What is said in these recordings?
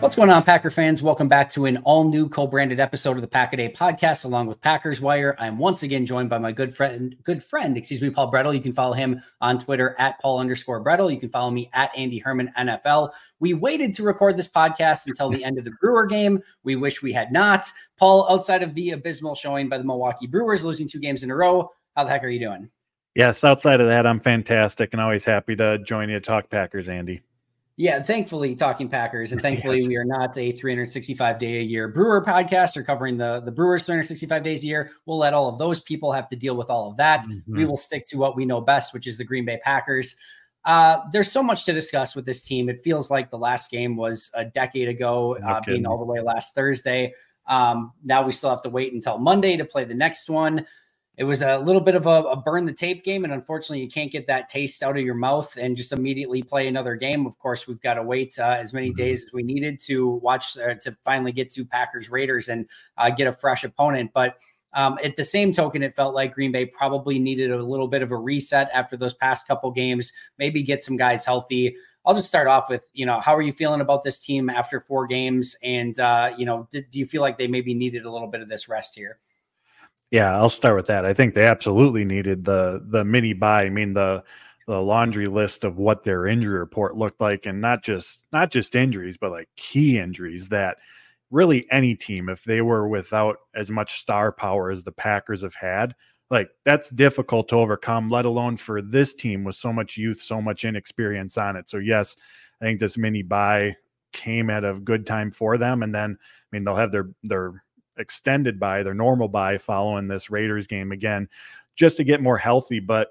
What's going on, Packer fans? Welcome back to an all new co branded episode of the Pack a Day podcast, along with Packers Wire. I'm once again joined by my good friend, good friend, excuse me, Paul Bretl. You can follow him on Twitter at Paul underscore Bretl. You can follow me at Andy Herman NFL. We waited to record this podcast until the end of the Brewer game. We wish we had not. Paul, outside of the abysmal showing by the Milwaukee Brewers, losing two games in a row, how the heck are you doing? Yes, outside of that, I'm fantastic and always happy to join you to talk Packers, Andy. Yeah, thankfully, talking Packers, and thankfully, yes. we are not a 365 day a year Brewer podcast or covering the the Brewers 365 days a year. We'll let all of those people have to deal with all of that. Mm-hmm. We will stick to what we know best, which is the Green Bay Packers. Uh, there's so much to discuss with this team. It feels like the last game was a decade ago, uh, being all the way last Thursday. Um, now we still have to wait until Monday to play the next one it was a little bit of a, a, burn the tape game, and unfortunately, you can't get that taste out of your mouth and just immediately play another game. Of course, we've got to wait uh, as many mm-hmm. days as we needed to watch uh, to finally get to Packers Raiders and uh, get a fresh opponent. But um, at the same token, it felt like Green Bay probably needed a little bit of a reset after those past couple games. Maybe get some guys healthy. I'll just start off with, you know, how are you feeling about this team after four games? And, uh, you know, do, do you feel like they maybe needed a little bit of this rest here? Yeah, I'll start with that. I think they absolutely needed the the mini buy. I mean the the laundry list of what their injury report looked like and not just not just injuries but like key injuries that really any team if they were without as much star power as the Packers have had like that's difficult to overcome let alone for this team with so much youth so much inexperience on it so yes I think this mini buy came at a good time for them and then I mean they'll have their their extended by their normal buy following this Raiders game again, just to get more healthy. But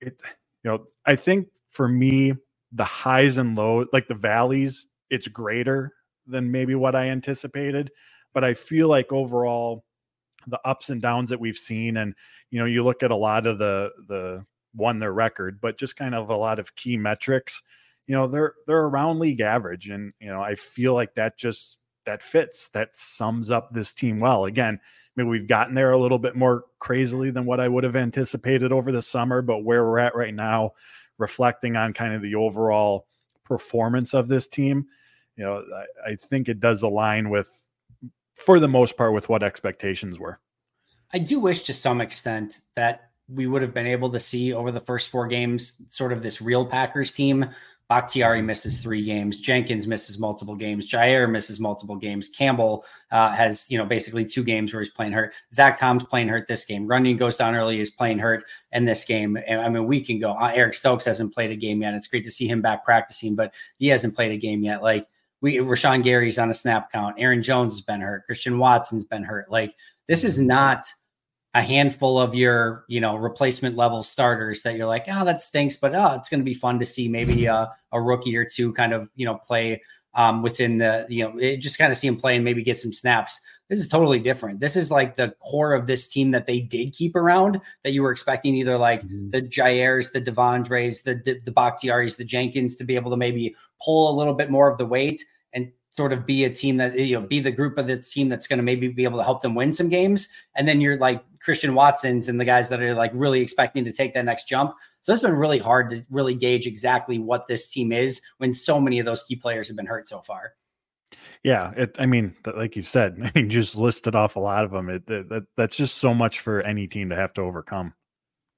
it, you know, I think for me, the highs and lows, like the valleys, it's greater than maybe what I anticipated. But I feel like overall, the ups and downs that we've seen, and you know, you look at a lot of the the won their record, but just kind of a lot of key metrics, you know, they're they're around league average, and you know, I feel like that just that fits that sums up this team well. Again, maybe we've gotten there a little bit more crazily than what I would have anticipated over the summer, but where we're at right now, reflecting on kind of the overall performance of this team, you know, I, I think it does align with, for the most part, with what expectations were. I do wish to some extent that we would have been able to see over the first four games sort of this real Packers team Bakhtiari misses three games. Jenkins misses multiple games. Jaire misses multiple games. Campbell uh, has, you know, basically two games where he's playing hurt. Zach Tom's playing hurt this game. Runyan goes down early, is playing hurt in this game. And I mean, we can go. Uh, Eric Stokes hasn't played a game yet. It's great to see him back practicing, but he hasn't played a game yet. Like, we Rashan Gary's on a snap count. Aaron Jones has been hurt. Christian Watson's been hurt. Like this is not a handful of your, you know, replacement level starters that you're like, oh, that stinks, but oh, it's going to be fun to see maybe a, a rookie or two kind of, you know, play um, within the, you know, it, just kind of see him play and maybe get some snaps. This is totally different. This is like the core of this team that they did keep around that you were expecting either like mm-hmm. the Jaires, the De'Vondres, the, the, the Bakhtiaris, the Jenkins to be able to maybe pull a little bit more of the weight and sort of be a team that you know be the group of this team that's going to maybe be able to help them win some games. And then you're like christian watsons and the guys that are like really expecting to take that next jump. So it's been really hard to really gauge exactly what this team is when so many of those key players have been hurt so far. Yeah it, i mean like you said i mean just listed off a lot of them it, it, that's just so much for any team to have to overcome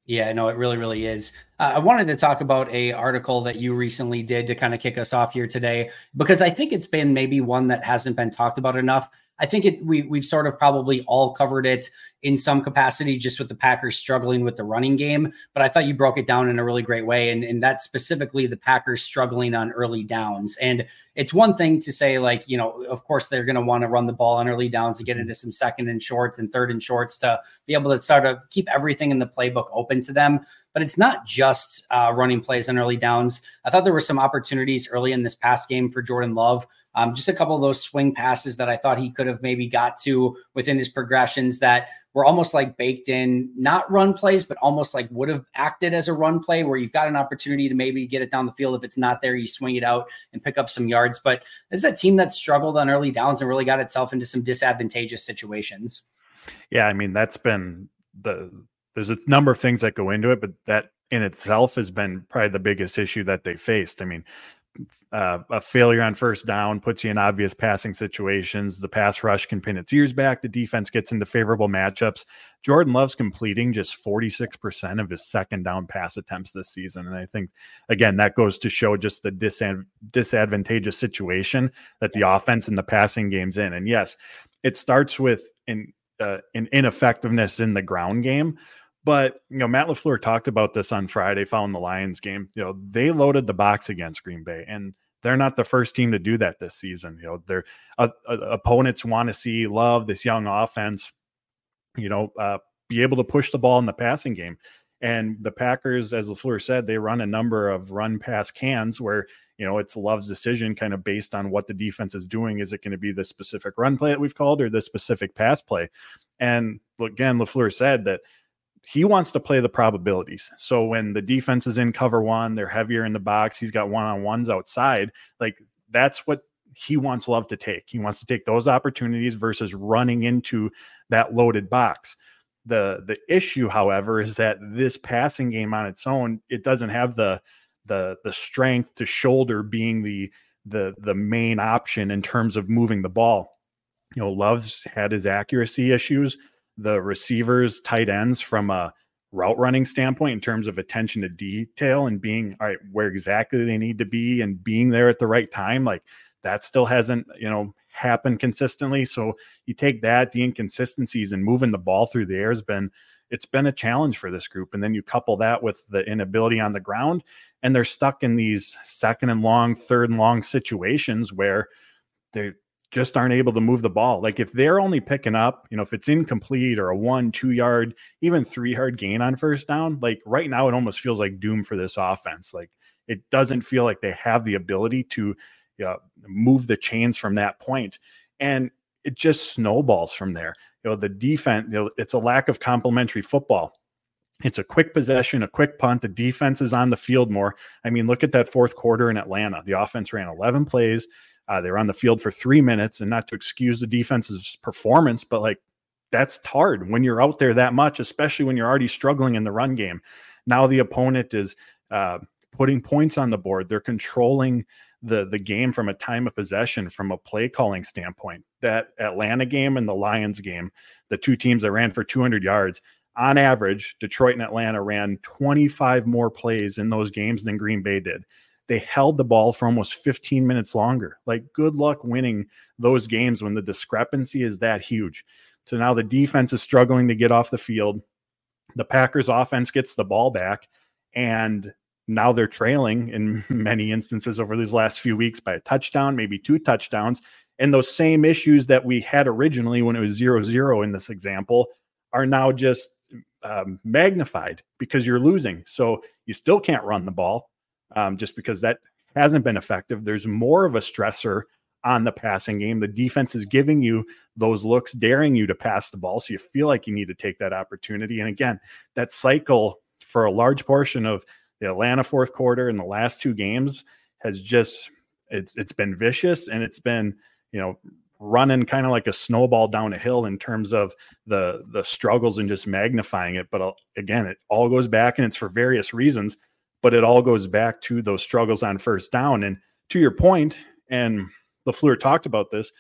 yeah, no, it really, really is. Uh, I wanted to talk about a article that you recently did to kind of kick us off here today because I think it's been maybe one that hasn't been talked about enough. I think it we we've sort of probably all covered it in some capacity, just with the Packers struggling with the running game. But I thought you broke it down in a really great way, and and that specifically the Packers struggling on early downs. And it's one thing to say like you know, of course they're going to want to run the ball on early downs to get into some second and shorts and third and shorts to be able to sort of keep everything in the playbook open to them but it's not just uh, running plays on early downs. I thought there were some opportunities early in this past game for Jordan Love. Um, just a couple of those swing passes that I thought he could have maybe got to within his progressions that were almost like baked in, not run plays, but almost like would have acted as a run play where you've got an opportunity to maybe get it down the field. If it's not there, you swing it out and pick up some yards. But this is a team that struggled on early downs and really got itself into some disadvantageous situations. Yeah, I mean that's been the there's a number of things that go into it, but that in itself has been probably the biggest issue that they faced. I mean, uh, a failure on first down puts you in obvious passing situations. The pass rush can pin its ears back. The defense gets into favorable matchups. Jordan Love's completing just 46% of his second down pass attempts this season. And I think, again, that goes to show just the disadvantageous situation that the offense and the passing game's in. And yes, it starts with an, uh, an ineffectiveness in the ground game but you know, Matt LaFleur talked about this on Friday following the Lions game. You know, they loaded the box against Green Bay, and they're not the first team to do that this season. You know, their uh, uh, opponents want to see love this young offense. You know, uh, be able to push the ball in the passing game. And the Packers, as LaFleur said, they run a number of run pass cans where, you know, it's Love's decision kind of based on what the defense is doing. Is it going to be the specific run play that we've called or the specific pass play? And again, LaFleur said that he wants to play the probabilities. So when the defense is in cover one, they're heavier in the box, he's got one on ones outside. Like that's what he wants Love to take. He wants to take those opportunities versus running into that loaded box. The the issue, however, is that this passing game on its own, it doesn't have the the the strength to shoulder being the the the main option in terms of moving the ball. You know, Love's had his accuracy issues the receivers, tight ends from a route running standpoint in terms of attention to detail and being all right where exactly they need to be and being there at the right time like that still hasn't you know happened consistently. So you take that the inconsistencies and moving the ball through the air has been it's been a challenge for this group. And then you couple that with the inability on the ground and they're stuck in these second and long third and long situations where they're just aren't able to move the ball. Like if they're only picking up, you know, if it's incomplete or a one, two yard, even three yard gain on first down, like right now it almost feels like doom for this offense. Like it doesn't feel like they have the ability to move the chains from that point. And it just snowballs from there. You know, the defense, you know, it's a lack of complementary football. It's a quick possession, a quick punt. The defense is on the field more. I mean, look at that fourth quarter in Atlanta. The offense ran 11 plays. Uh, they were on the field for three minutes, and not to excuse the defense's performance, but like that's hard when you're out there that much, especially when you're already struggling in the run game. Now the opponent is uh, putting points on the board. They're controlling the the game from a time of possession, from a play calling standpoint. That Atlanta game and the Lions game, the two teams that ran for 200 yards. On average, Detroit and Atlanta ran 25 more plays in those games than Green Bay did they held the ball for almost 15 minutes longer. Like, good luck winning those games when the discrepancy is that huge. So now the defense is struggling to get off the field. The Packers offense gets the ball back, and now they're trailing in many instances over these last few weeks by a touchdown, maybe two touchdowns. And those same issues that we had originally when it was zero zero in this example are now just um, magnified because you're losing. So you still can't run the ball um, just because that hasn't been effective. There's more of a stressor on the passing game. The defense is giving you those looks, daring you to pass the ball. So you feel like you need to take that opportunity. And again, that cycle for a large portion of the Atlanta fourth quarter and the last two games has just it's it's been vicious and it's been you know running kind of like a snowball down a hill in terms of the the struggles and just magnifying it but uh, again it all goes back and it's for various reasons but it all goes back to those struggles on first down and to your point and LaFleur talked about this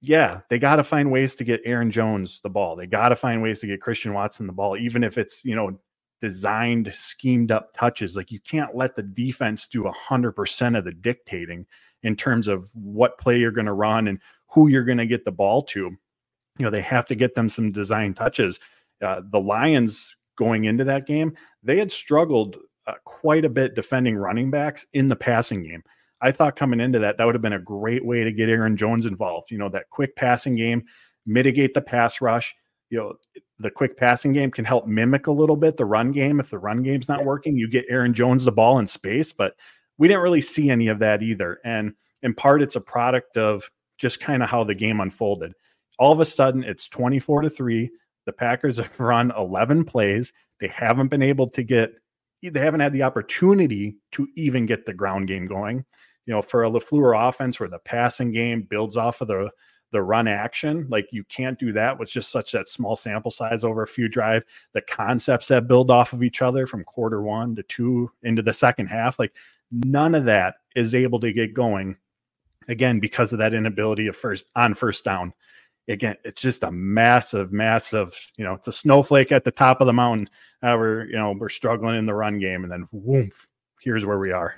yeah they got to find ways to get Aaron Jones the ball they got to find ways to get Christian Watson the ball even if it's you know designed schemed up touches like you can't let the defense do 100% of the dictating in terms of what play you're going to run and who you're going to get the ball to. You know, they have to get them some design touches. Uh, the Lions going into that game, they had struggled uh, quite a bit defending running backs in the passing game. I thought coming into that, that would have been a great way to get Aaron Jones involved. You know, that quick passing game, mitigate the pass rush. You know, the quick passing game can help mimic a little bit the run game. If the run game's not working, you get Aaron Jones the ball in space. But we didn't really see any of that either. And in part, it's a product of just kind of how the game unfolded. All of a sudden, it's 24 to 3. The Packers have run 11 plays. They haven't been able to get, they haven't had the opportunity to even get the ground game going. You know, for a LaFleur offense where the passing game builds off of the the run action. Like you can't do that with just such that small sample size over a few drive. The concepts that build off of each other from quarter one to two into the second half, like none of that is able to get going again because of that inability of first on first down again it's just a massive massive you know it's a snowflake at the top of the mountain uh, we're you know we're struggling in the run game and then woof here's where we are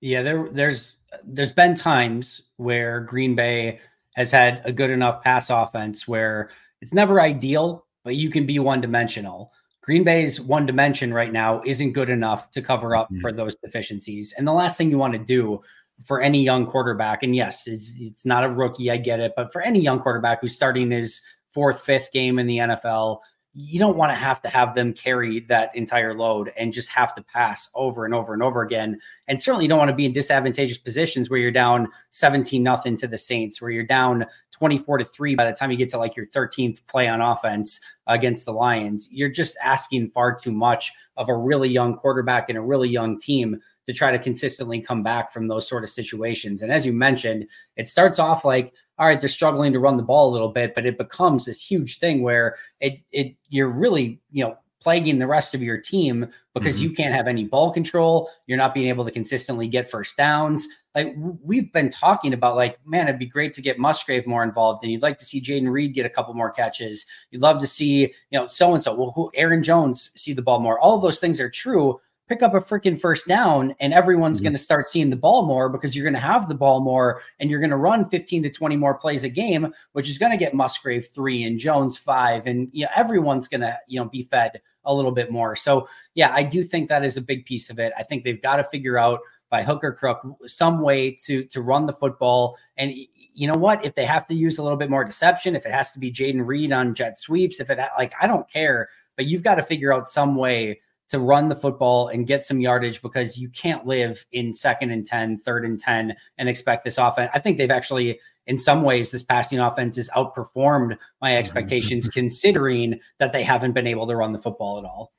yeah there there's there's been times where green bay has had a good enough pass offense where it's never ideal but you can be one dimensional Green Bay's one dimension right now isn't good enough to cover up mm-hmm. for those deficiencies. And the last thing you want to do for any young quarterback, and yes, it's it's not a rookie, I get it, but for any young quarterback who's starting his fourth, fifth game in the NFL, you don't want to have to have them carry that entire load and just have to pass over and over and over again. And certainly you don't want to be in disadvantageous positions where you're down 17 nothing to the Saints, where you're down 24 to 3 by the time you get to like your 13th play on offense against the Lions. You're just asking far too much of a really young quarterback and a really young team to try to consistently come back from those sort of situations. And as you mentioned, it starts off like, all right, they're struggling to run the ball a little bit, but it becomes this huge thing where it it you're really, you know, plaguing the rest of your team because mm-hmm. you can't have any ball control. You're not being able to consistently get first downs. Like we've been talking about, like, man, it'd be great to get Musgrave more involved. And you'd like to see Jayden Reed get a couple more catches. You'd love to see, you know, so and so. Well, who, Aaron Jones see the ball more. All of those things are true pick up a freaking first down and everyone's mm-hmm. going to start seeing the ball more because you're going to have the ball more and you're going to run 15 to 20 more plays a game which is going to get musgrave three and jones five and you know everyone's going to you know be fed a little bit more so yeah i do think that is a big piece of it i think they've got to figure out by hook or crook some way to to run the football and you know what? If they have to use a little bit more deception, if it has to be Jayden Reed on jet sweeps, if it like I don't care, but you've got to figure out some way to run the football and get some yardage because you can't live in second and 10, third and 10 and expect this offense. I think they've actually, in some ways, this passing offense has outperformed my expectations considering that they haven't been able to run the football at all.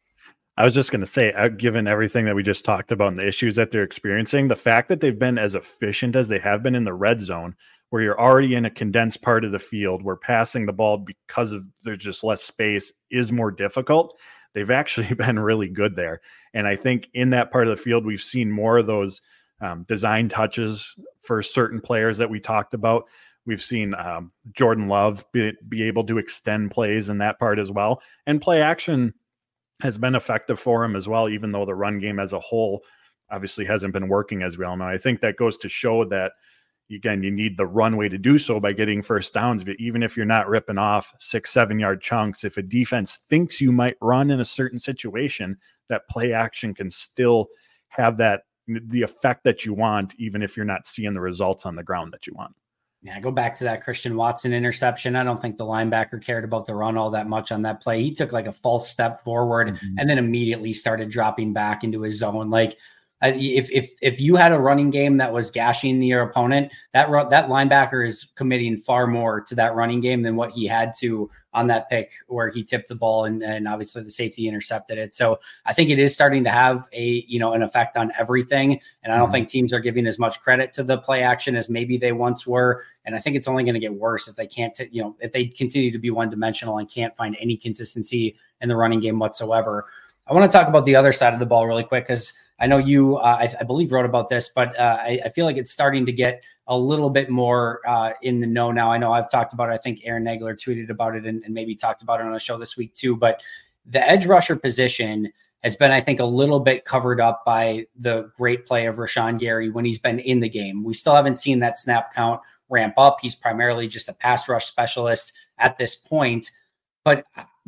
I was just going to say, uh, given everything that we just talked about and the issues that they're experiencing, the fact that they've been as efficient as they have been in the red zone, where you're already in a condensed part of the field where passing the ball because of there's just less space is more difficult they've actually been really good there. And I think in that part of the field, we've seen more of those um, design touches for certain players that we talked about. We've seen um, Jordan Love be, be able to extend plays in that part as well. And play action has been effective for him as well, even though the run game as a whole obviously hasn't been working as well. Now, I think that goes to show that again, you need the runway to do so by getting first downs. But even if you're not ripping off six, seven yard chunks, if a defense thinks you might run in a certain situation, that play action can still have that the effect that you want, even if you're not seeing the results on the ground that you want. Yeah, go back to that Christian Watson interception. I don't think the linebacker cared about the run all that much on that play. He took like a false step forward mm-hmm. and then immediately started dropping back into his zone. Like if if if you had a running game that was gashing your opponent, that that linebacker is committing far more to that running game than what he had to on that pick where he tipped the ball and, and obviously the safety intercepted it. So I think it is starting to have a you know an effect on everything. And I don't mm-hmm. think teams are giving as much credit to the play action as maybe they once were. And I think it's only going to get worse if they can't t- you know if they continue to be one dimensional and can't find any consistency in the running game whatsoever. I want to talk about the other side of the ball really quick because I know you, uh, I, I, believe, wrote about this, but uh, I, I, feel like it's starting to get a little bit more uh, in the know now. I know I've talked about it. I think Aaron Nagler tweeted about it and, and, maybe talked about it on a show this week too. But the edge rusher position has been, I think, a little bit covered up by the great play of Rashan Gary when he's been in the game. We still haven't seen that snap count ramp up. He's primarily just a pass rush specialist at this point. But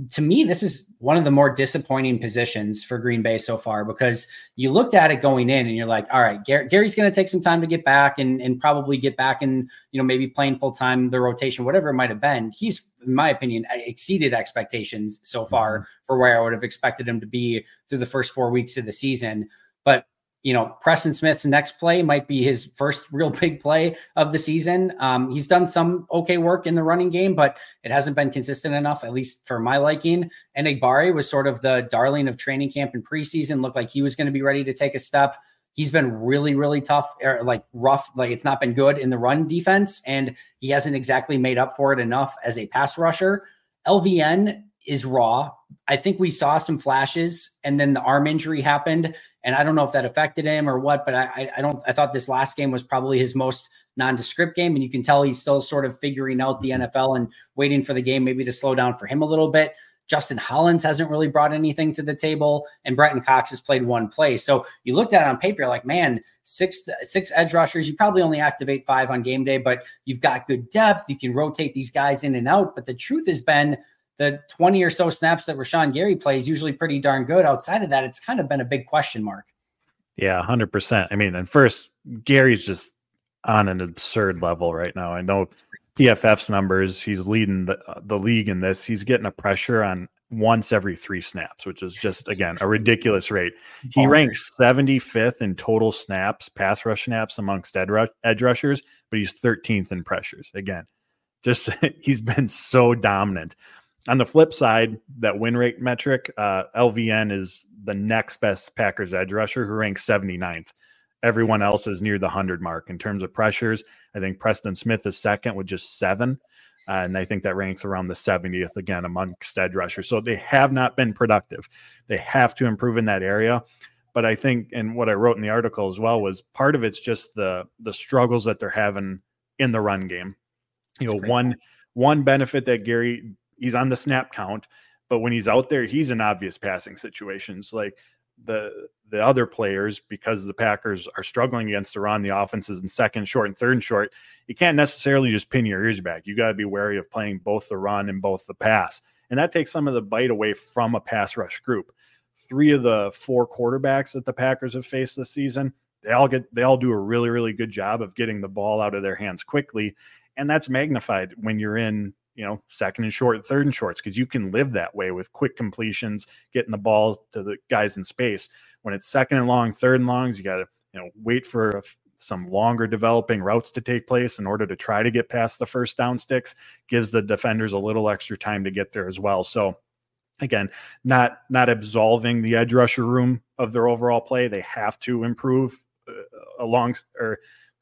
to me, this is one of the more disappointing positions for Green Bay so far because you looked at it going in and you're like, all right, Gary, Gary's going to take some time to get back and, and probably get back and, you know, maybe playing full time, the rotation, whatever it might have been. He's, in my opinion, exceeded expectations so far mm-hmm. for where I would have expected him to be through the first four weeks of the season. But you know, Preston Smith's next play might be his first real big play of the season. Um, he's done some okay work in the running game, but it hasn't been consistent enough, at least for my liking. And Enagbare was sort of the darling of training camp and preseason, looked like he was going to be ready to take a step. He's been really, really tough, er, like rough, like it's not been good in the run defense, and he hasn't exactly made up for it enough as a pass rusher. LVN is raw. I think we saw some flashes, and then the arm injury happened and I don't know if that affected him or what, but I, I don't. I thought this last game was probably his most nondescript game, and you can tell he's still sort of figuring out the NFL and waiting for the game maybe to slow down for him a little bit. Justin Hollins hasn't really brought anything to the table, and Brenton Cox has played one play. So you looked at it on paper, like, man, six six edge rushers. You probably only activate five on game day, but you've got good depth. You can rotate these guys in and out. But the truth has been the 20 or so snaps that Rashan Gary plays usually pretty darn good. Outside of that, it's kind of been a big question mark. Yeah, 100%. I mean, and first, Gary's just on an absurd level right now. I know PFF's numbers, he's leading the, the league in this. He's getting a pressure on once every three snaps, which is just, again, a ridiculous rate. He ranks 75th in total snaps, pass rush snaps amongst edge rushers, but he's 13th in pressures. Again, just he's been so dominant. On the flip side, that win rate metric, uh, LVN is the next best Packers edge rusher who ranks 79th. Everyone else is near the 100 mark in terms of pressures. I think Preston Smith is second with just seven. Uh, and I think that ranks around the 70th again amongst edge rushers. So they have not been productive. They have to improve in that area. But I think, and what I wrote in the article as well was part of it's just the the struggles that they're having in the run game. You know, one one benefit that Gary he's on the snap count, but when he's out there, he's in obvious passing situations. Like the the other players, because the Packers are struggling against the run, the offenses in second short and third and short, you can't necessarily just pin your ears back. You got to be wary of playing both the run and both the pass. And that takes some of the bite away from a pass rush group. Three of the four quarterbacks that the Packers have faced this season, they all get they all do a really, really good job of getting the ball out of their hands quickly. And that's magnified when you're in you know, second and short, third and shorts, because you can live that way with quick completions, getting the ball to the guys in space. When it's second and long, third and longs, you got to, you know, wait for some longer developing routes to take place in order to try to get past the first down sticks, gives the defenders a little extra time to get there as well. So, again, not not absolving the edge rusher room of their overall play. They have to improve uh, along or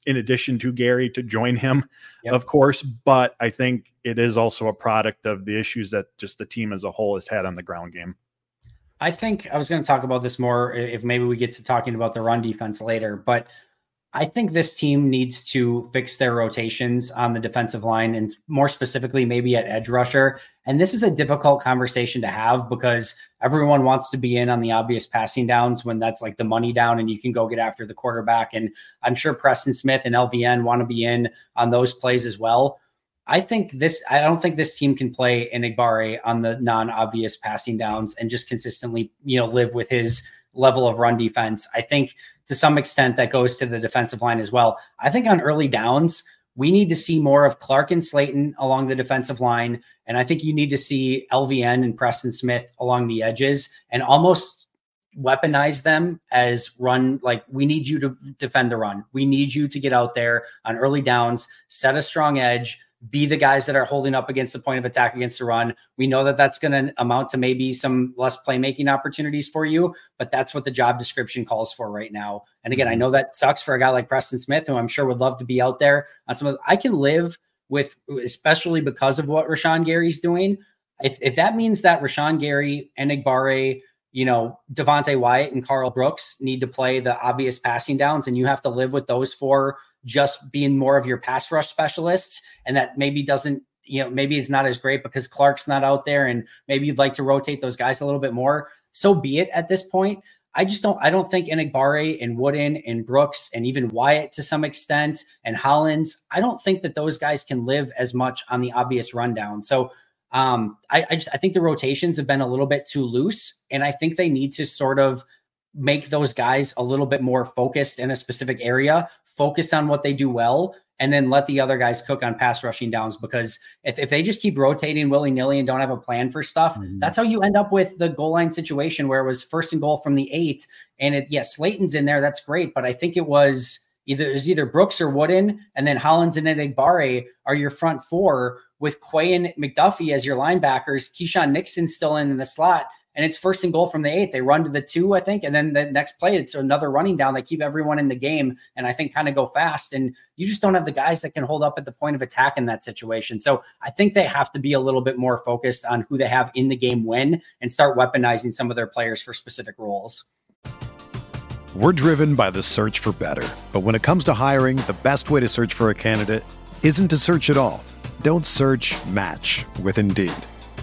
in addition to Gary to join him, yep. of course. But I think it is also a product of the issues that just the team as a whole has had on the ground game. I think I was going to talk about this more if maybe we get to talking about the run defense later, but I think this team needs to fix their rotations on the defensive line and more specifically, maybe at edge rusher. And this is a difficult conversation to have because everyone wants to be in on the obvious passing downs when that's like the money down and you can go get after the quarterback. And I'm sure Preston Smith and LVN want to be in on those plays as well. I think this, I don't think this team can play Enagbare on the non obvious passing downs and just consistently, you know, live with his level of run defense. I think to some extent that goes to the defensive line as well. I think on early downs, we need to see more of Clark and Slaton along the defensive line. And I think you need to see LVN and Preston Smith along the edges and almost weaponize them as run. Like, we need you to defend the run. We need you to get out there on early downs, set a strong edge, be the guys that are holding up against the point of attack against the run. We know that that's going to amount to maybe some less playmaking opportunities for you, but that's what the job description calls for right now. And again, I mm-hmm. know that sucks for a guy like Preston Smith, who I'm sure would love to be out there on some of. I can live with, especially because of what Rashan Gary's doing. If, if that means that Rashan Gary, Enagbare, you know, Devonte Wyatt and Karl Brooks need to play the obvious passing downs, and you have to live with those four just being more of your pass rush specialists, and that maybe doesn't, you know, maybe it's not as great because Clark's not out there, and maybe you'd like to rotate those guys a little bit more. So be it at this point. I just don't. I don't think Enagbare and Wooden and Brooks and even Wyatt to some extent and Hollins. I don't think that those guys can live as much on the obvious rundown. So um, I I, just, I think the rotations have been a little bit too loose, and I think they need to sort of make those guys a little bit more focused in a specific area, focus on what they do well, and then let the other guys cook on pass rushing downs. Because if, if they just keep rotating willy nilly and don't have a plan for stuff, mm-hmm. that's how you end up with the goal line situation where it was first and goal from the eight. And it, yes, yeah, Slaton's in there. That's great. But I think it was either it was either Brooks or Wooden, and then Hollins and Enagbare are your front four with Quay and McDuffie as your linebackers. Keisean Nixon still in, in the slot and it's first and goal from the eight. They run to the two, I think, and then the next play it's another running down. They keep everyone in the game, and I think kind of go fast. And you just don't have the guys that can hold up at the point of attack in that situation. So I think they have to be a little bit more focused on who they have in the game when, and start weaponizing some of their players for specific roles. We're driven by the search for better, but when it comes to hiring, the best way to search for a candidate isn't to search at all. Don't search. Match with Indeed.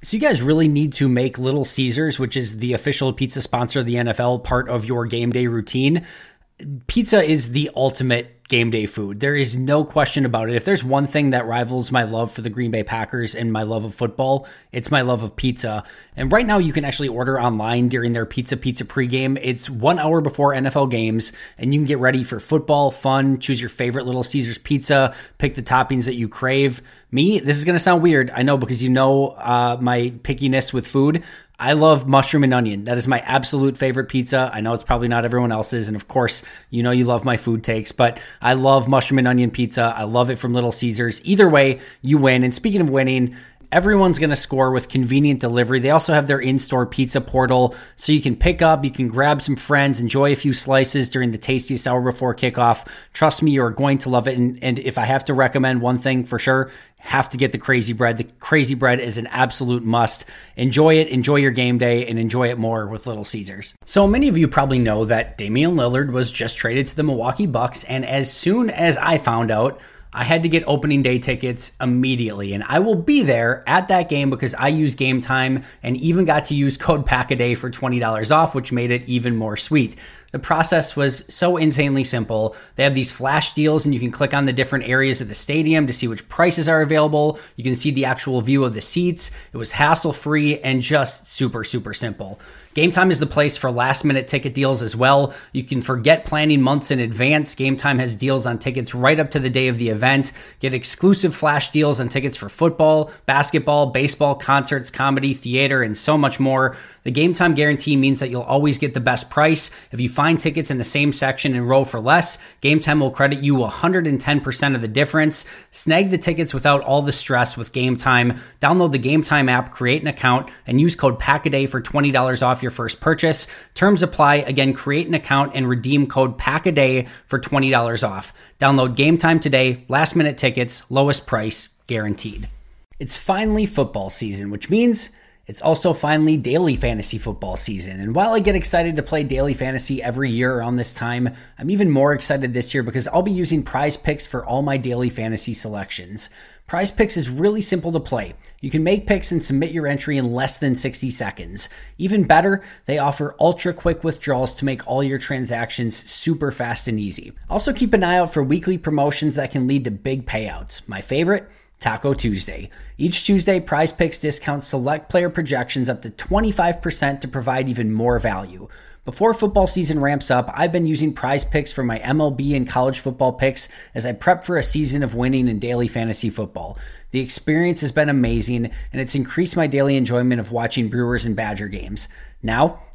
So you guys really need to make Little Caesars, which is the official pizza sponsor of the NFL, part of your game day routine. Pizza is the ultimate game day food. There is no question about it. If there's one thing that rivals my love for the Green Bay Packers and my love of football, it's my love of pizza. And right now, you can actually order online during their Pizza Pizza pregame. It's one hour before NFL games, and you can get ready for football, fun, choose your favorite Little Caesars pizza, pick the toppings that you crave. Me, this is going to sound weird, I know, because you know uh, my pickiness with food. I love mushroom and onion. That is my absolute favorite pizza. I know it's probably not everyone else's. And of course, you know you love my food takes, but I love mushroom and onion pizza. I love it from Little Caesars. Either way, you win. And speaking of winning, Everyone's going to score with convenient delivery. They also have their in store pizza portal so you can pick up, you can grab some friends, enjoy a few slices during the tastiest hour before kickoff. Trust me, you're going to love it. And, and if I have to recommend one thing for sure, have to get the crazy bread. The crazy bread is an absolute must. Enjoy it, enjoy your game day, and enjoy it more with Little Caesars. So many of you probably know that Damian Lillard was just traded to the Milwaukee Bucks, and as soon as I found out, I had to get opening day tickets immediately, and I will be there at that game because I use Game Time and even got to use code PACKADAY for $20 off, which made it even more sweet. The process was so insanely simple. They have these flash deals, and you can click on the different areas of the stadium to see which prices are available. You can see the actual view of the seats. It was hassle free and just super, super simple. Game Time is the place for last minute ticket deals as well. You can forget planning months in advance. Game Time has deals on tickets right up to the day of the event. Get exclusive flash deals on tickets for football, basketball, baseball, concerts, comedy, theater, and so much more. The game time guarantee means that you'll always get the best price. If you find tickets in the same section and row for less, Game Time will credit you 110% of the difference. Snag the tickets without all the stress with Game Time. Download the Game Time app, create an account, and use code PACKADAY for $20 off your first purchase. Terms apply. Again, create an account and redeem code PACKADAY for $20 off. Download Game Time today. Last minute tickets, lowest price, guaranteed. It's finally football season, which means it's also finally daily fantasy football season. And while I get excited to play daily fantasy every year around this time, I'm even more excited this year because I'll be using prize picks for all my daily fantasy selections. Prize Picks is really simple to play. You can make picks and submit your entry in less than 60 seconds. Even better, they offer ultra quick withdrawals to make all your transactions super fast and easy. Also, keep an eye out for weekly promotions that can lead to big payouts. My favorite? Taco Tuesday. Each Tuesday, Prize Picks discounts select player projections up to 25% to provide even more value. Before football season ramps up, I've been using prize picks for my MLB and college football picks as I prep for a season of winning in daily fantasy football. The experience has been amazing, and it's increased my daily enjoyment of watching Brewers and Badger games. Now,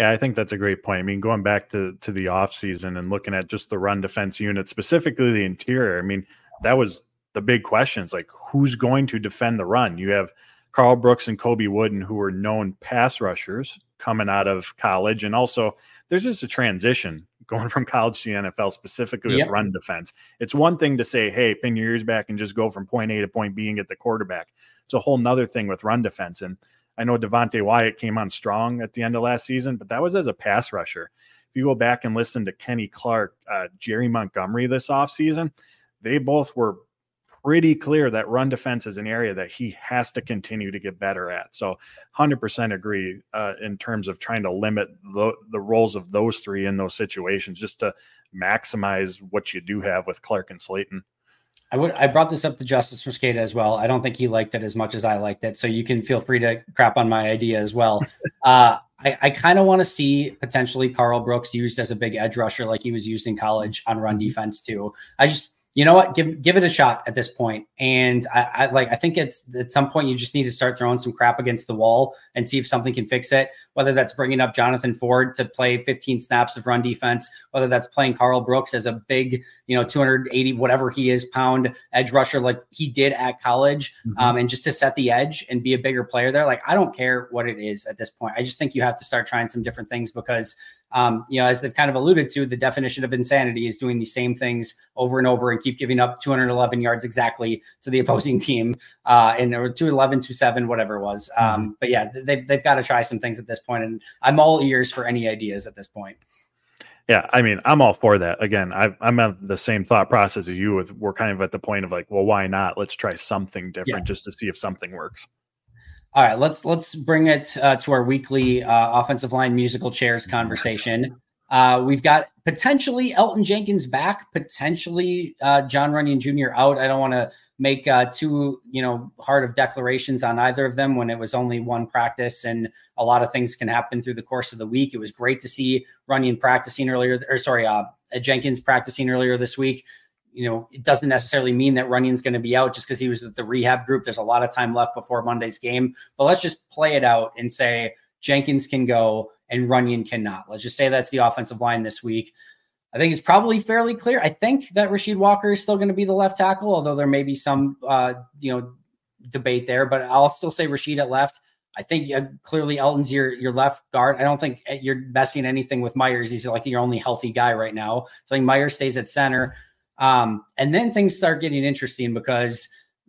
Yeah, I think that's a great point. I mean, going back to to the offseason and looking at just the run defense unit, specifically the interior, I mean, that was the big questions like who's going to defend the run? You have Karl Brooks and Colby Wooden, who were known pass rushers coming out of college. And also, there's just a transition going from college to the NFL, specifically yep. with run defense. It's one thing to say, hey, pin your ears back and just go from point A to point B and get the quarterback. It's a whole nother thing with run defense. And I know Devonte Wyatt came on strong at the end of last season, but that was as a pass rusher. If you go back and listen to Kenny Clark, uh, Jerry Montgomery this offseason, they both were pretty clear that run defense is an area that he has to continue to get better at. So 100% agree uh, in terms of trying to limit the, the roles of those three in those situations just to maximize what you do have with Clark and Slaton. I would I brought this up to Justis Mosqueda as well. I don't think he liked it as much as I liked it. So you can feel free to crap on my idea as well. uh, I, I kind of want to see potentially Karl Brooks used as a big edge rusher like he was used in college on run mm-hmm. defense too. I just you know what? Give give it a shot at this point. And I, I, like I think it's at some point you just need to start throwing some crap against the wall and see if something can fix it. Whether that's bringing up Jonathan Ford to play 15 snaps of run defense, whether that's playing Karl Brooks as a big, you know, 280 whatever he is pound edge rusher like he did at college, mm-hmm. um, and just to set the edge and be a bigger player there. Like I don't care what it is at this point. I just think you have to start trying some different things because um, you know, as they've kind of alluded to, the definition of insanity is doing the same things over and over and keep giving up 211 yards exactly to the opposing team, uh, and or 211, 27, whatever it was. Um, mm-hmm. But yeah, they've they've got to try some things at this point, and I'm all ears for any ideas at this point. Yeah, I mean, I'm all for that. Again, I, am at the same thought process as you. With we're kind of at the point of like, well, why not? Let's try something different yeah. just to see if something works. All right, let's let's bring it uh, to our weekly uh, offensive line musical chairs conversation. Uh, we've got potentially Elgton Jenkins back, potentially uh, Jon Runyan Jr. out. I don't want to make uh, too you know hard of declarations on either of them when it was only one practice and a lot of things can happen through the course of the week. It was great to see Runyan practicing earlier, or sorry, uh, Jenkins practicing earlier this week you know, it doesn't necessarily mean that Runyan's going to be out just because he was with the rehab group. There's a lot of time left before Monday's game, but let's just play it out and say Jenkins can go and Runyan cannot. Let's just say that's the offensive line this week. I think it's probably fairly clear. I think that Rasheed Walker is still going to be the left tackle, although there may be some, uh, you know, debate there. But I'll still say Rasheed at left. I think uh, clearly Elgton's your your left guard. I don't think you're messing anything with Myers. He's like your only healthy guy right now. So I think Myers stays at center. Um, and then things start getting interesting because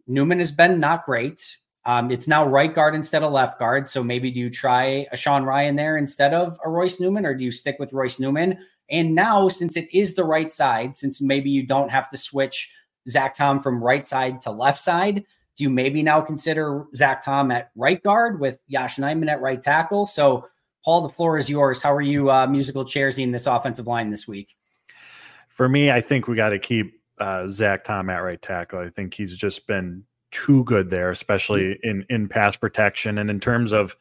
Newman has been not great. Um, it's now right guard instead of left guard. So maybe do you try a Sean Rhyan there instead of a Royce Newman, or do you stick with Royce Newman? And now, since it is the right side, since maybe you don't have to switch Zach Tom from right side to left side, do you maybe now consider Zach Tom at right guard with Yosh Nijman at right tackle? So, Paul, the floor is yours. How are you uh, musical chairsing this offensive line this week? For me, I think we got to keep uh, Zach Tom at right tackle. I think he's just been too good there, especially in in pass protection and in terms of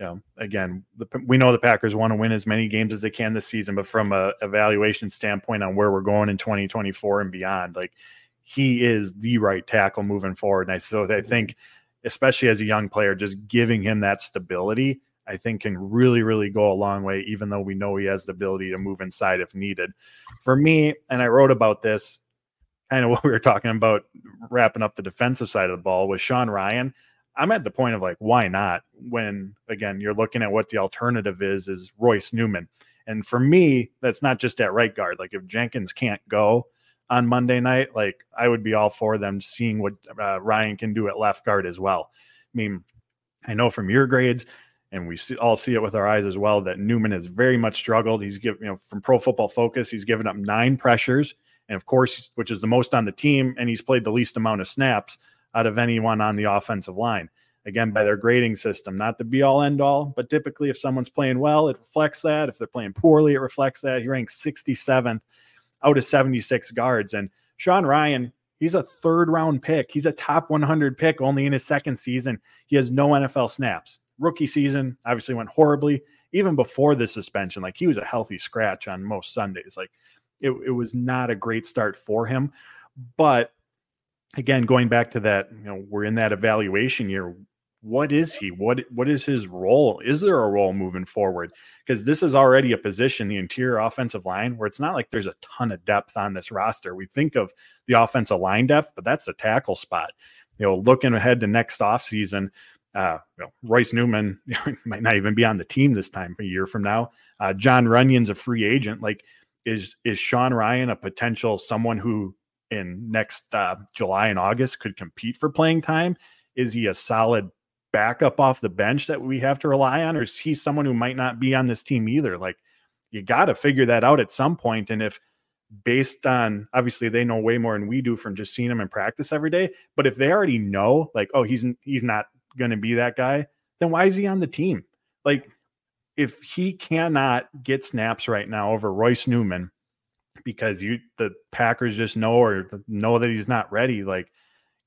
you know, again, the, we know the Packers want to win as many games as they can this season, but from a evaluation standpoint on where we're going in 2024 and beyond, like he is the right tackle moving forward. And I so I think, especially as a young player, just giving him that stability, I think can really, really go a long way, even though we know he has the ability to move inside if needed. For me, and I wrote about this kind of what we were talking about wrapping up the defensive side of the ball with Sean Rhyan. I'm at the point of like, why not? When again, you're looking at what the alternative is, is Royce Newman. And for me, that's not just at right guard. Like if Jenkins can't go on Monday night, like I would be all for them seeing what uh, Rhyan can do at left guard as well. I mean, I know from your grades, and we see, all see it with our eyes as well, that Newman has very much struggled. He's given, you know, from Pro Football Focus, he's given up nine pressures, and of course, which is the most on the team, and he's played the least amount of snaps out of anyone on the offensive line. Again, by their grading system, not the be all end all, but typically if someone's playing well, it reflects that. If they're playing poorly, it reflects that. He ranks 67th out of 76 guards. And Sean Rhyan, he's a third round pick. He's a top 100 pick only in his second season. He has no NFL snaps. Rookie season obviously went horribly. Even before the suspension, like he was a healthy scratch on most Sundays. Like it, it was not a great start for him. But again, going back to that, you know, we're in that evaluation year. What is he? What what is his role? Is there a role moving forward? Because this is already a position, the interior offensive line, where it's not like there's a ton of depth on this roster. We think of the offensive line depth, but that's the tackle spot. You know, looking ahead to next offseason, uh, you know, Royce Newman might not even be on the team this time a year from now. Uh, Jon Runyan's a free agent. Like, is is Sean Rhyan a potential someone who in next uh, July and August could compete for playing time? Is he a solid backup off the bench that we have to rely on, or is he someone who might not be on this team either? Like, you got to figure that out at some point. And if based on obviously they know way more than we do from just seeing him in practice every day, but if they already know, like, oh, he's he's not going to be that guy, then why is he on the team? Like, if he cannot get snaps right now over Royce Newman because you the Packers just know or know that he's not ready. Like,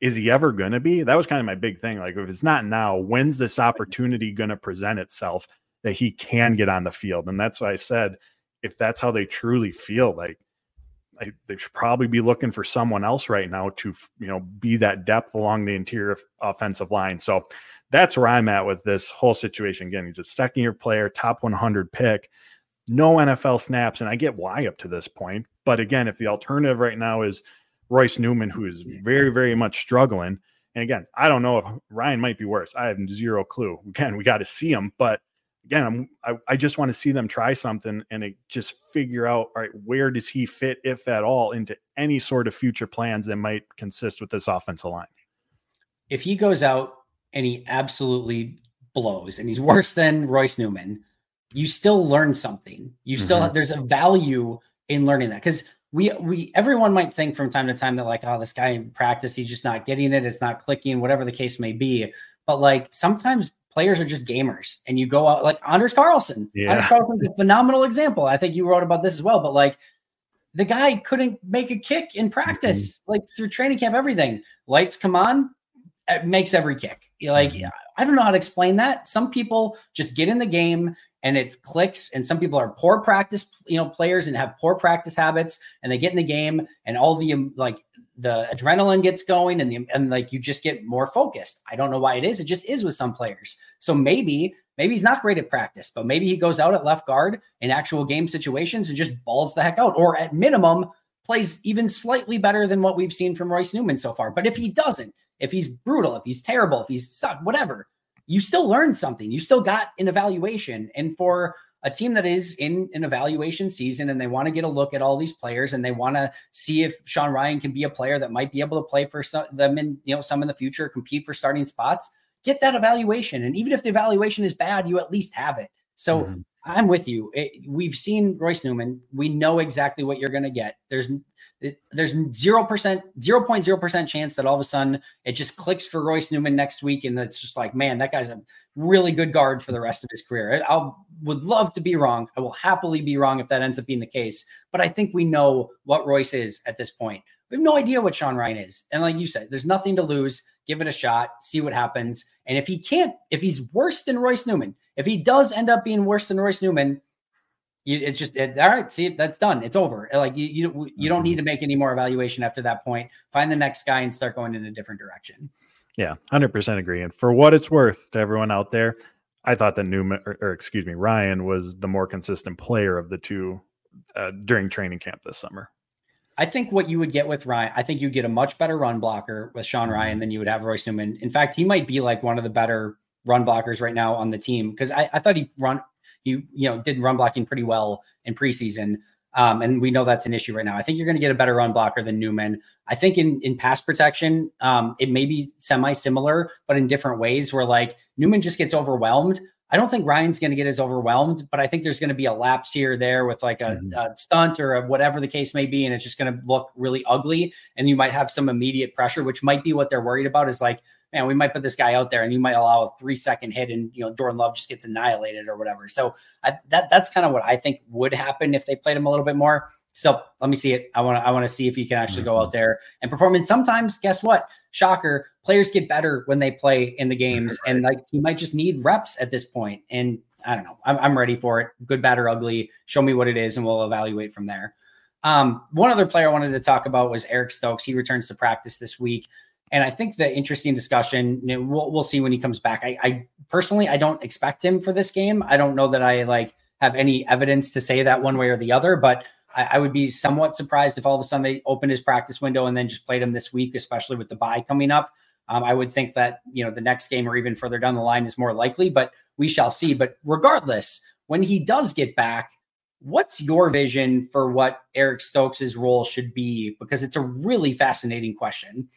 is he ever going to be? That was kind of my big thing. Like, if it's not now, when's this opportunity going to present itself that he can get on the field? And that's why I said, if that's how they truly feel, like I, they should probably be looking for someone else right now to you know be that depth along the interior offensive line. So that's where I'm at with this whole situation. Again, he's a second year player, top 100 pick no NFL snaps, and I get why up to this point. But again, if the alternative right now is Royce Newman, who is very, very much struggling, and again, I don't know if Rhyan might be worse. I have zero clue. Again, we got to see him, but again, I'm, I, I just want to see them try something and it, just figure out, all right, where does he fit, if at all, into any sort of future plans that might consist with this offensive line. If he goes out and he absolutely blows and he's worse than Royce Newman, you still learn something. You still mm-hmm. there's a value in learning that because we we everyone might think from time to time that like oh this guy in practice he's just not getting it it's not clicking whatever the case may be but like sometimes players are just gamers and you go out like Anders Carlson yeah. Anders Carlson's a phenomenal example I think you wrote about this as well but like the guy couldn't make a kick in practice mm-hmm. like through training camp everything lights come on it makes every kick like mm-hmm. I don't know how to explain that some people just get in the game and it clicks and some people are poor practice you know players and have poor practice habits and they get in the game and all the um, like the adrenaline gets going and the and like you just get more focused i don't know why it is it just is with some players so maybe maybe he's not great at practice but maybe he goes out at left guard in actual game situations and just balls the heck out or at minimum plays even slightly better than what we've seen from royce newman so far but if he doesn't if he's brutal if he's terrible if he's suck whatever you still learned something. You still got an evaluation. And for a team that is in an evaluation season and they want to get a look at all these players and they want to see if Sean Rhyan can be a player that might be able to play for some, them in you know some in the future, compete for starting spots. Get that evaluation, and even if the evaluation is bad, you at least have it. So mm-hmm. I'm with you. It, we've seen Royce Newman. We know exactly what you're going to get. There's eh, there's zero percent, zero point zero percent chance that all of a sudden it just clicks for Royce Newman next week, and it's just like, man, that guy's a really good guard for the rest of his career. I would love to be wrong. I will happily be wrong if that ends up being the case. But I think we know what Royce is at this point. We have no idea what Sean Rhyan is, and like you said, there's nothing to lose. Give it a shot, see what happens. And if he can't, if he's worse than Royce Newman, if he does end up being worse than Royce Newman, you, it's just it, all right. See, that's done. It's over. Like you, you, you don't need to make any more evaluation after that point. Find the next guy and start going in a different direction. Yeah, hundred percent agree. And for what it's worth to everyone out there, I thought that Newman, or, or excuse me, Rhyan was the more consistent player of the two uh, during training camp this summer. I think what you would get with Rhyan, I think you'd get a much better run blocker with Sean mm-hmm. than you would have Royce Newman. In fact, he might be like one of the better run blockers right now on the team because I, I, thought he run he you know did run blocking pretty well in preseason. Um, and we know that's an issue right now. I think you're going to get a better run blocker than Newman. I think in in pass protection, um, it may be semi similar, but in different ways. Where like Newman just gets overwhelmed. I don't think Rhyan's going to get as overwhelmed, but I think there's going to be a lapse here there with like a, mm-hmm. a stunt or a whatever the case may be, and it's just going to look really ugly. And you might have some immediate pressure, which might be what they're worried about. Is like man, we might put this guy out there and you might allow a three second hit and, you know, Jordan Love just gets annihilated or whatever. So I, that that's kind of what I think would happen if they played him a little bit more. So let me see it. I want to I want to see if he can actually go out mm-hmm. there and perform. And sometimes, guess what? Shocker, players get better when they play in the games, right. and like he might just need reps at this point. And I don't know. I'm, I'm ready for it. Good, bad, or ugly. Show me what it is, and we'll evaluate from there. Um, one other player I wanted to talk about was Eric Stokes. He returns to practice this week. And I think the interesting discussion, you know, we'll, we'll see when he comes back. I, I personally, I don't expect him for this game. I don't know that I like have any evidence to say that one way or the other, but I, I, would be somewhat surprised if all of a sudden they opened his practice window and then just played him this week, especially with the bye coming up. Um, I would think that, you know, the next game or even further down the line is more likely, but we shall see. But regardless, when he does get back, what's your vision for what Eric Stokes' role should be? Because it's a really fascinating question.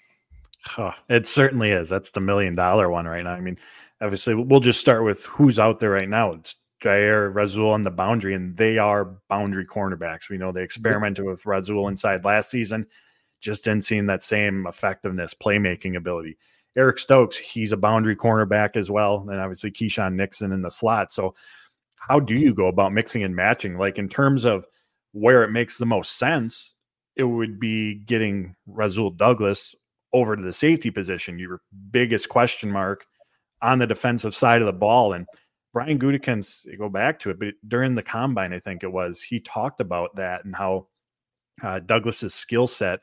Oh, it certainly is. That's the million dollar one right now. I mean, obviously, we'll just start with who's out there right now. It's Jaire Rasul on the boundary, and they are boundary cornerbacks. We know they experimented with Rasul inside last season, just didn't see that same effectiveness, playmaking ability. Eric Stokes, he's a boundary cornerback as well, and obviously Keisean Nixon in the slot. So, how do you go about mixing and matching? Like in terms of where it makes the most sense, it would be getting Rasul Douglas over to the safety position, your biggest question mark on the defensive side of the ball. And Brian Gutekunst, go back to it, but during the combine, I think it was, he talked about that and how uh, Douglas's skill set,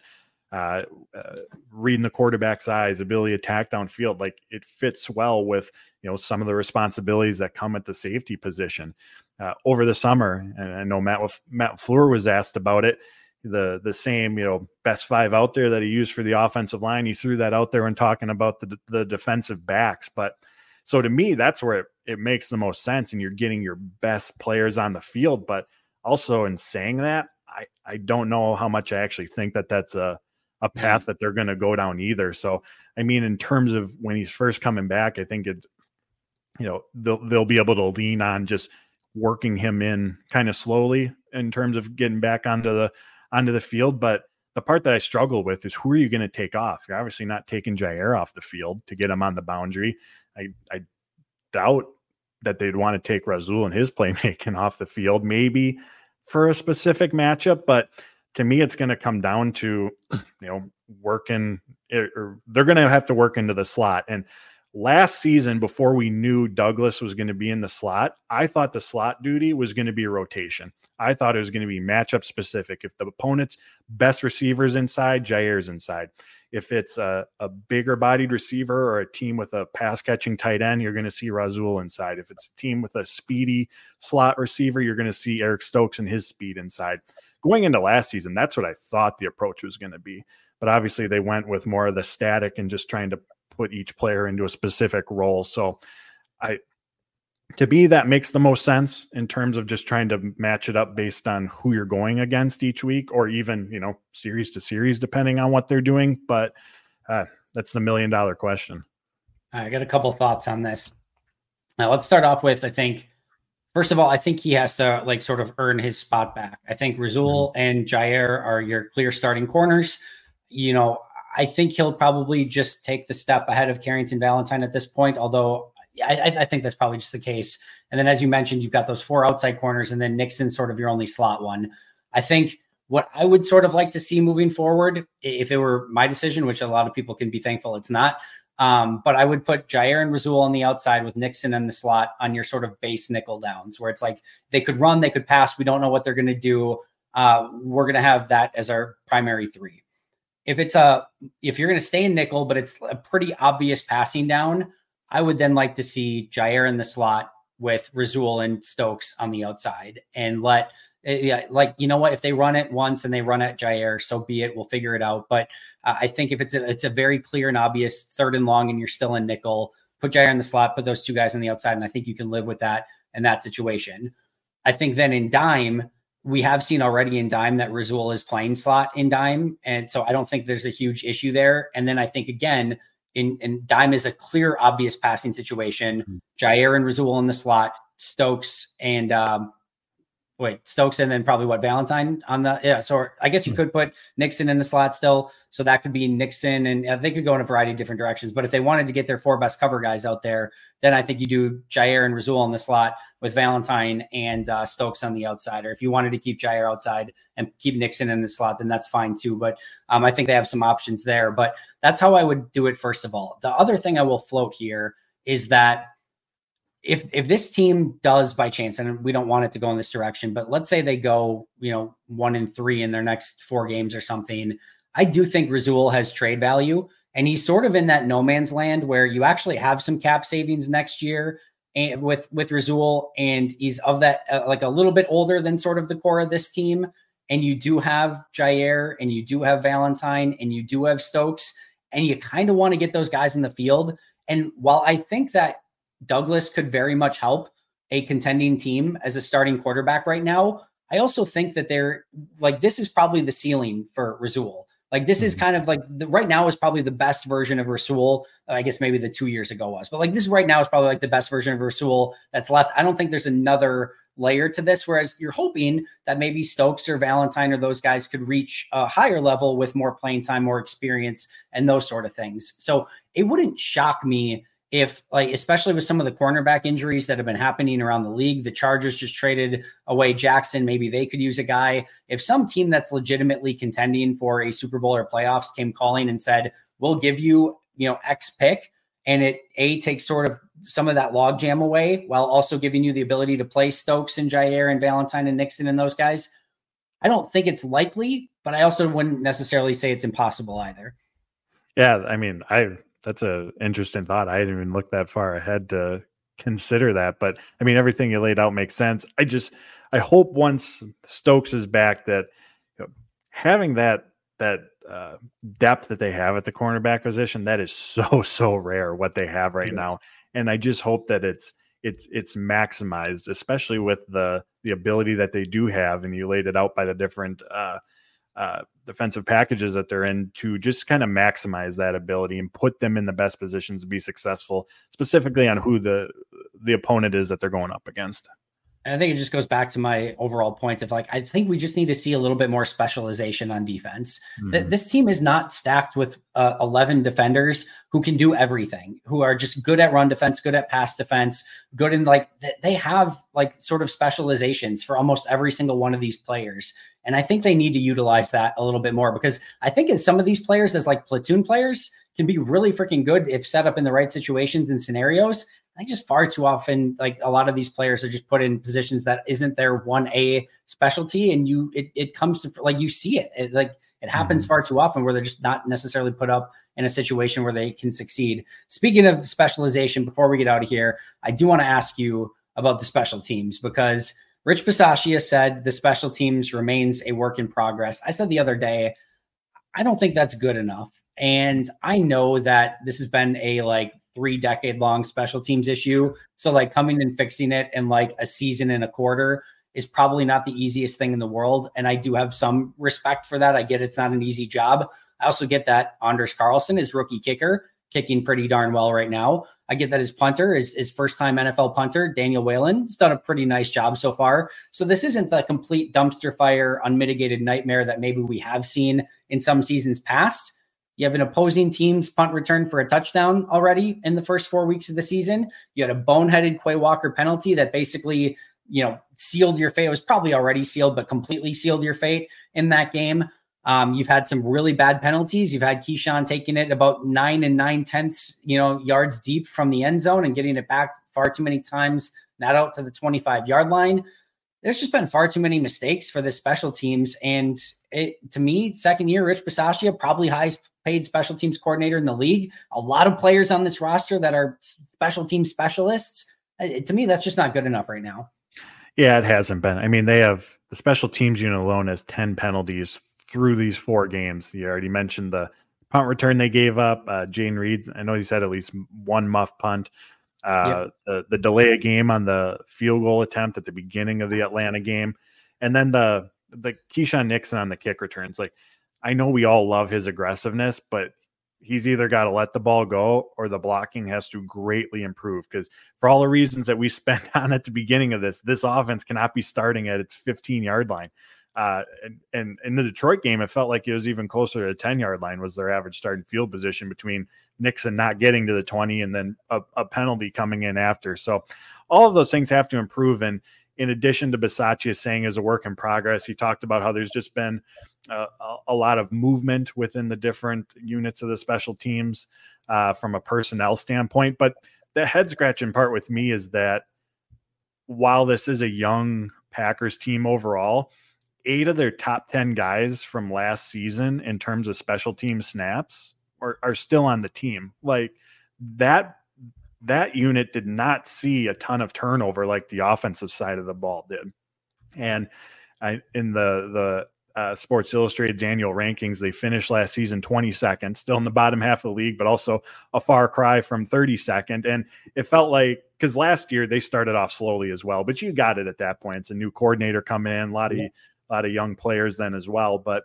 uh, uh, reading the quarterback's eyes, ability to attack downfield, like it fits well with you know some of the responsibilities that come at the safety position. Uh, over the summer, and I know Matt Matt LaFleur was asked about it the the same you know best five out there that he used for the offensive line. He threw that out there when talking about the the defensive backs. But so to me, that's where it, it makes the most sense, and you're getting your best players on the field. But also in saying that, I I don't know how much I actually think that that's a a path that they're going to go down either. So I mean, in terms of when he's first coming back, I think it you know they'll they'll be able to lean on just working him in kind of slowly in terms of getting back onto the onto the field. But the part that I struggle with is who are you going to take off? You're obviously not taking Jaire off the field to get him on the boundary. I, I doubt that they'd want to take Rasul and his playmaking off the field, maybe for a specific matchup. But to me, it's going to come down to, you know, working, or er, er, they're going to have to work into the slot. And last season before we knew Douglas was going to be in the slot, I thought the slot duty was going to be rotation. I thought it was going to be matchup specific. If the opponent's best receivers inside, Jaire's inside. If it's a, a bigger bodied receiver or a team with a pass catching tight end, you're going to see Rasul inside. If it's a team with a speedy slot receiver, you're going to see Eric Stokes and his speed inside. Going into last season, that's what I thought the approach was going to be. But obviously, they went with more of the static and just trying to put each player into a specific role. So I to be that makes the most sense in terms of just trying to match it up based on who you're going against each week or even you know series to series depending on what they're doing. But uh, that's the million dollar question. I got a couple thoughts on this. Now let's start off with i think first of all i think he has to like sort of earn his spot back. I think Rasul mm-hmm. and jaire are your clear starting corners. You know I think he'll probably just take the step ahead of Carrington Valentine at this point, although I, I, think that's probably just the case. And then, as you mentioned, you've got those four outside corners, and then Nixon sort of your only slot one. I think what I would sort of like to see moving forward, if it were my decision, which a lot of people can be thankful it's not, um, but I would put Jaire and Rasul on the outside with Nixon in the slot on your sort of base nickel downs, where it's like they could run, they could pass. We don't know what they're going to do. Uh, we're going to have that as our primary three. If it's a if you're going to stay in nickel, but it's a pretty obvious passing down, I would then like to see Jaire in the slot with Rasul and Stokes on the outside and let eh, yeah, like you know what if they run it once and they run at Jaire, so be it. We'll figure it out. But uh, I think if it's a, it's a very clear and obvious third and long, and you're still in nickel, put Jaire in the slot, put those two guys on the outside, and I think you can live with that in that situation. I think then in dime, we have seen already in dime that Rasul is playing slot in dime, and so I don't think there's a huge issue there. And then I think again in, in dime is a clear, obvious passing situation. Mm-hmm. Jaire and Rasul in the slot, Stokes and um, wait, Stokes and then probably what Valentine on the yeah. So I guess you hmm. could put Nixon in the slot still. So that could be Nixon, and uh, they could go in a variety of different directions. But if they wanted to get their four best cover guys out there, then I think you do Jaire and Rasul in the slot with Valentine and uh, Stokes on the outside. Or if you wanted to keep Jaire outside and keep Nixon in the slot, then that's fine too. But um, I think they have some options there. But that's how I would do it. First of all, the other thing I will float here is that if if this team does by chance, and we don't want it to go in this direction, but let's say they go, you know, one and three in their next four games or something, I do think Rasul has trade value, and he's sort of in that no man's land where you actually have some cap savings next year and with with Rasul, and he's of that uh, like a little bit older than sort of the core of this team, and you do have Jaire, and you do have Valentine, and you do have Stokes, and you kind of want to get those guys in the field. And while I think that Douglas could very much help a contending team as a starting quarterback right now. I also think that they're like this is probably the ceiling for Rasul. Like this is mm-hmm. kind of like the right now is probably the best version of Rasul. I guess maybe the two years ago was, but like this right now is probably like the best version of Rasul that's left. I don't think there's another layer to this. Whereas you're hoping that maybe Stokes or Valentine or those guys could reach a higher level with more playing time, more experience, and those sort of things. So it wouldn't shock me if like especially with some of the cornerback injuries that have been happening around the league the chargers just traded away jackson. Maybe they could use a guy. If some team that's legitimately contending for a super bowl or playoffs came calling and said we'll give you you know x pick and it a takes sort of some of that logjam away while also giving you the ability to play stokes and jaire and valentine and nixon and those guys i don't think it's likely but i also wouldn't necessarily say it's impossible either. Yeah i mean i that's a interesting thought. I didn't even look that far ahead to consider that. But I mean, everything you laid out makes sense. I just I hope once Stokes is back that you know, having that that uh, depth that they have at the cornerback position that is so so rare what they have right now. And I just hope that it's it's it's maximized, especially with the the ability that they do have. And you laid it out by the different. Uh, uh, defensive packages that they're in to just kind of maximize that ability and put them in the best positions to be successful, specifically on who the the opponent is that they're going up against. And I think it just goes back to my overall point of like, I think we just need to see a little bit more specialization on defense. Mm-hmm. This team is not stacked with uh, 11 defenders who can do everything, who are just good at run defense, good at pass defense, good in like, they have like sort of specializations for almost every single one of these players. And I think they need to utilize that a little bit more because I think in some of these players, as like platoon players, can be really freaking good if set up in the right situations and scenarios. I think just far too often, like a lot of these players are just put in positions that isn't their one A specialty, and you it, it comes to like you see it, it like it happens mm-hmm. far too often where they're just not necessarily put up in a situation where they can succeed. Speaking of specialization, before we get out of here, I do want to ask you about the special teams because Rich Bisaccia said the special teams remains a work in progress. I said the other day, I don't think that's good enough. And I know that this has been a like three decade long special teams issue. So like coming and fixing it in like a season and a quarter is probably not the easiest thing in the world. And I do have some respect for that. I get it's not an easy job. I also get that Anders Carlson is rookie kicker, kicking pretty darn well right now. I get that his punter is his first time NFL punter, Daniel Whelan, has done a pretty nice job so far. So this isn't the complete dumpster fire, unmitigated nightmare that maybe we have seen in some seasons past. You have an opposing team's punt return for a touchdown already in the first four weeks of the season. You had a boneheaded Quay Walker penalty that basically, you know, sealed your fate. It was probably already sealed, but completely sealed your fate in that game. Um, you've had some really bad penalties. You've had Keisean taking it about nine and nine tenths, you know, yards deep from the end zone and getting it back far too many times, not out to the 25 yard line. There's just been far too many mistakes for the special teams. And it, to me, second year, Rich Bisaccia, probably highest paid special teams coordinator in the league. A lot of players on this roster that are special team specialists. To me, that's just not good enough right now. Yeah, it hasn't been. I mean, they have the special teams unit alone has 10 penalties through these four games. You already mentioned the punt return they gave up. Uh, Jayden Reed, I know he's had at least one muff punt. Uh, yep. the, the delay a game on the field goal attempt at the beginning of the Atlanta game. And then the the Keisean Nixon on the kick returns. Like I know we all love his aggressiveness, but he's either got to let the ball go or the blocking has to greatly improve because for all the reasons that we spent on at the beginning of this this offense cannot be starting at its 15 yard line. Uh, and, and in the detroit game it felt like it was even closer to the 10 yard line was their average starting field position between nixon not getting to the 20 and then a, a penalty coming in after. So all of those things have to improve and in addition to Bisaccia saying is a work in progress, he talked about how there's just been a lot of movement within the different units of the special teams uh, from a personnel standpoint. But the head scratching part with me is that while this is a young Packers team overall, eight of their top 10 guys from last season in terms of special team snaps are, are still on the team. Like that that unit did not see a ton of turnover like the offensive side of the ball did. And I, in the the uh, Sports Illustrated's annual rankings, they finished last season 22nd, still in the bottom half of the league, but also a far cry from 32nd. And it felt like because last year they started off slowly as well, but you got it at that point. It's a new coordinator coming in, a lot of yeah. a lot of young players then as well, but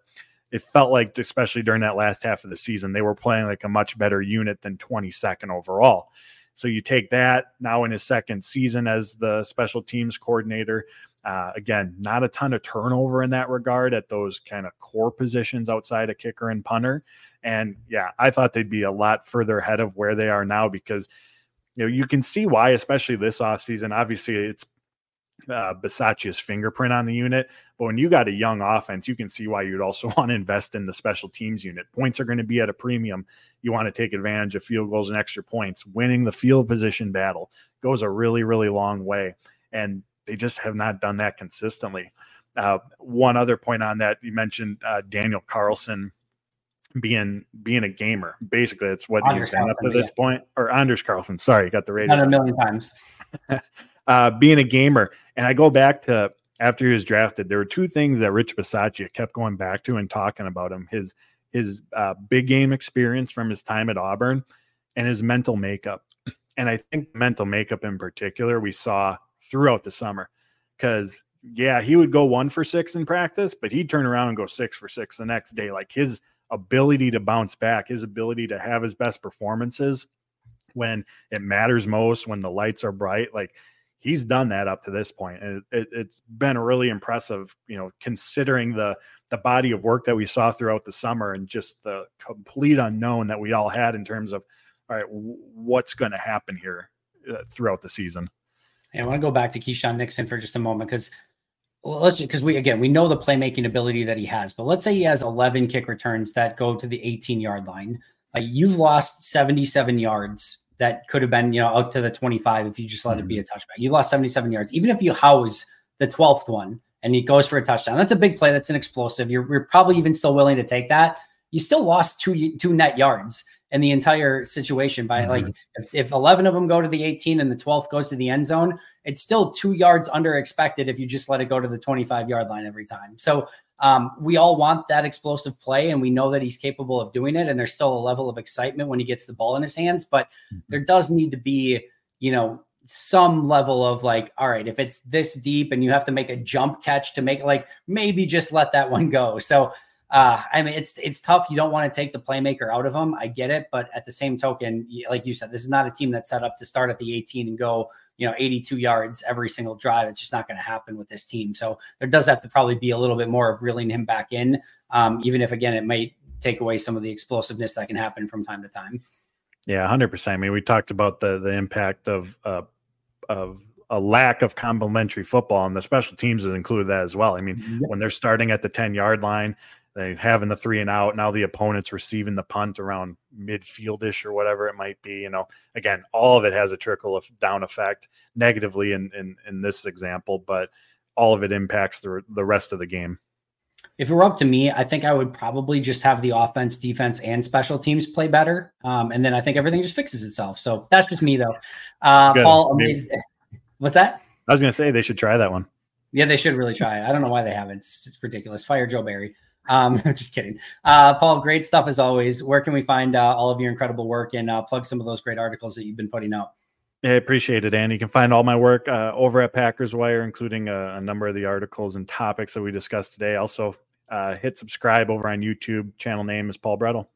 it felt like especially during that last half of the season they were playing like a much better unit than 22nd overall so you take that now in his second season as the special teams coordinator. Uh, again, not a ton of turnover in that regard at those kind of core positions outside of kicker and punter. And yeah, I thought they'd be a lot further ahead of where they are now because you know you can see why, especially this offseason. Obviously, it's uh, Bisaccia's fingerprint on the unit. But when you got a young offense, you can see why you'd also want to invest in the special teams unit. Points are going to be at a premium. You want to take advantage of field goals and extra points. Winning the field position battle goes a really, really long way. And they just have not done that consistently. Uh, one other point on that, you mentioned uh, Daniel Carlson being being a gamer. Basically, it's what Anders he's been up to this yeah. point. Or Anders Carlson, sorry, got the radio. a million times. uh, being a gamer. And I go back to after he was drafted, there were two things that Rich Bisaccia kept going back to and talking about him his his uh, big game experience from his time at Auburn and his mental makeup. And I think mental makeup in particular we saw throughout the summer because yeah, he would go one for six in practice, but he'd turn around and go six for six the next day. Like his ability to bounce back, his ability to have his best performances when it matters most, when the lights are bright, like he's done that up to this point, and it, has been really impressive. You know, considering the the body of work that we saw throughout the summer and just the complete unknown that we all had in terms of, all right, what's going to happen here uh, throughout the season. And I want to go back to Keisean Nixon for just a moment because let's because we again we know the playmaking ability that he has, but let's say he has 11 kick returns that go to the 18 yard line. You've lost 77 yards that could have been, you know, out to the 25 if you just let mm-hmm. it be a mm-hmm. touchback. You lost 77 yards. Even if you house the 12th one and he goes for a touchdown, that's a big play. That's an explosive. You're, you're probably even still willing to take that. You still lost two two net yards in the entire situation. By mm-hmm. like, if, if 11 of them go to the 18 and the 12th goes to the end zone, it's still two yards under expected if you just let it go to the 25 yard line every time. So um, we all want that explosive play, and we know that he's capable of doing it. And there's still a level of excitement when he gets the ball in his hands, but mm-hmm. there does need to be, you know, some level of like, all right, if it's this deep and you have to make a jump catch to make like maybe just let that one go. So uh, I mean, it's it's tough. You don't want to take the playmaker out of him. I get it, but at the same token, like you said, this is not a team that's set up to start at the 18 and go, you know, 82 yards every single drive. It's just not going to happen with this team. So there does have to probably be a little bit more of reeling him back in, um, even if again it might take away some of the explosiveness that can happen from time to time. Yeah, hundred percent. I mean, we talked about the the impact of uh, of a lack of complementary football, and the special teams has included that as well. I mean, mm-hmm. when they're starting at the ten yard line, they having the three and out. Now the opponent's receiving the punt around midfieldish or whatever it might be. You know, again, all of it has a trickle of down effect negatively in in, in this example, but all of it impacts the the rest of the game. If it were up to me, I think I would probably just have the offense, defense, and special teams play better, um, and then I think everything just fixes itself. So that's just me, though. Uh, Paul. What's that? I was going to say they should try that one. Yeah, they should really try it. I don't know why they haven't. It's, it's ridiculous. Fire Joe Barry. Um, just kidding. Uh, Paul, great stuff as always. Where can we find uh, all of your incredible work and uh, plug some of those great articles that you've been putting out? I appreciate it, and you can find all my work uh, over at Packers Wire, including a, a, number of the articles and topics that we discussed today. Also, uh, hit subscribe over on YouTube. Channel name is Paul Bretl.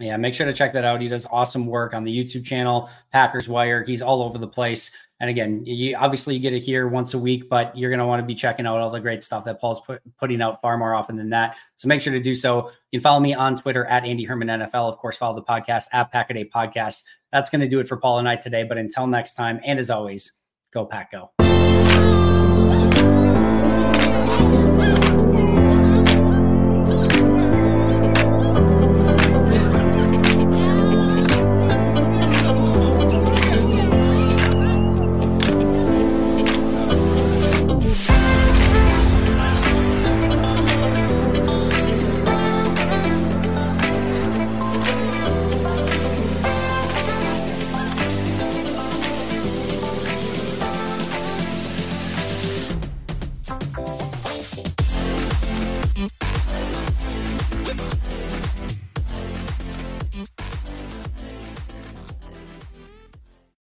Yeah, make sure to check that out. He does awesome work on the YouTube channel, Packers Wire. He's all over the place. And again, you, obviously you get it here once a week, but you're going to want to be checking out all the great stuff that Paul's put, putting out far more often than that. So make sure to do so. You can follow me on Twitter at Andy Herman NFL. Of course, follow the podcast at Pack-A-Day Podcast. That's going to do it for Paul and I today. But until next time, and as always, go Pack Go.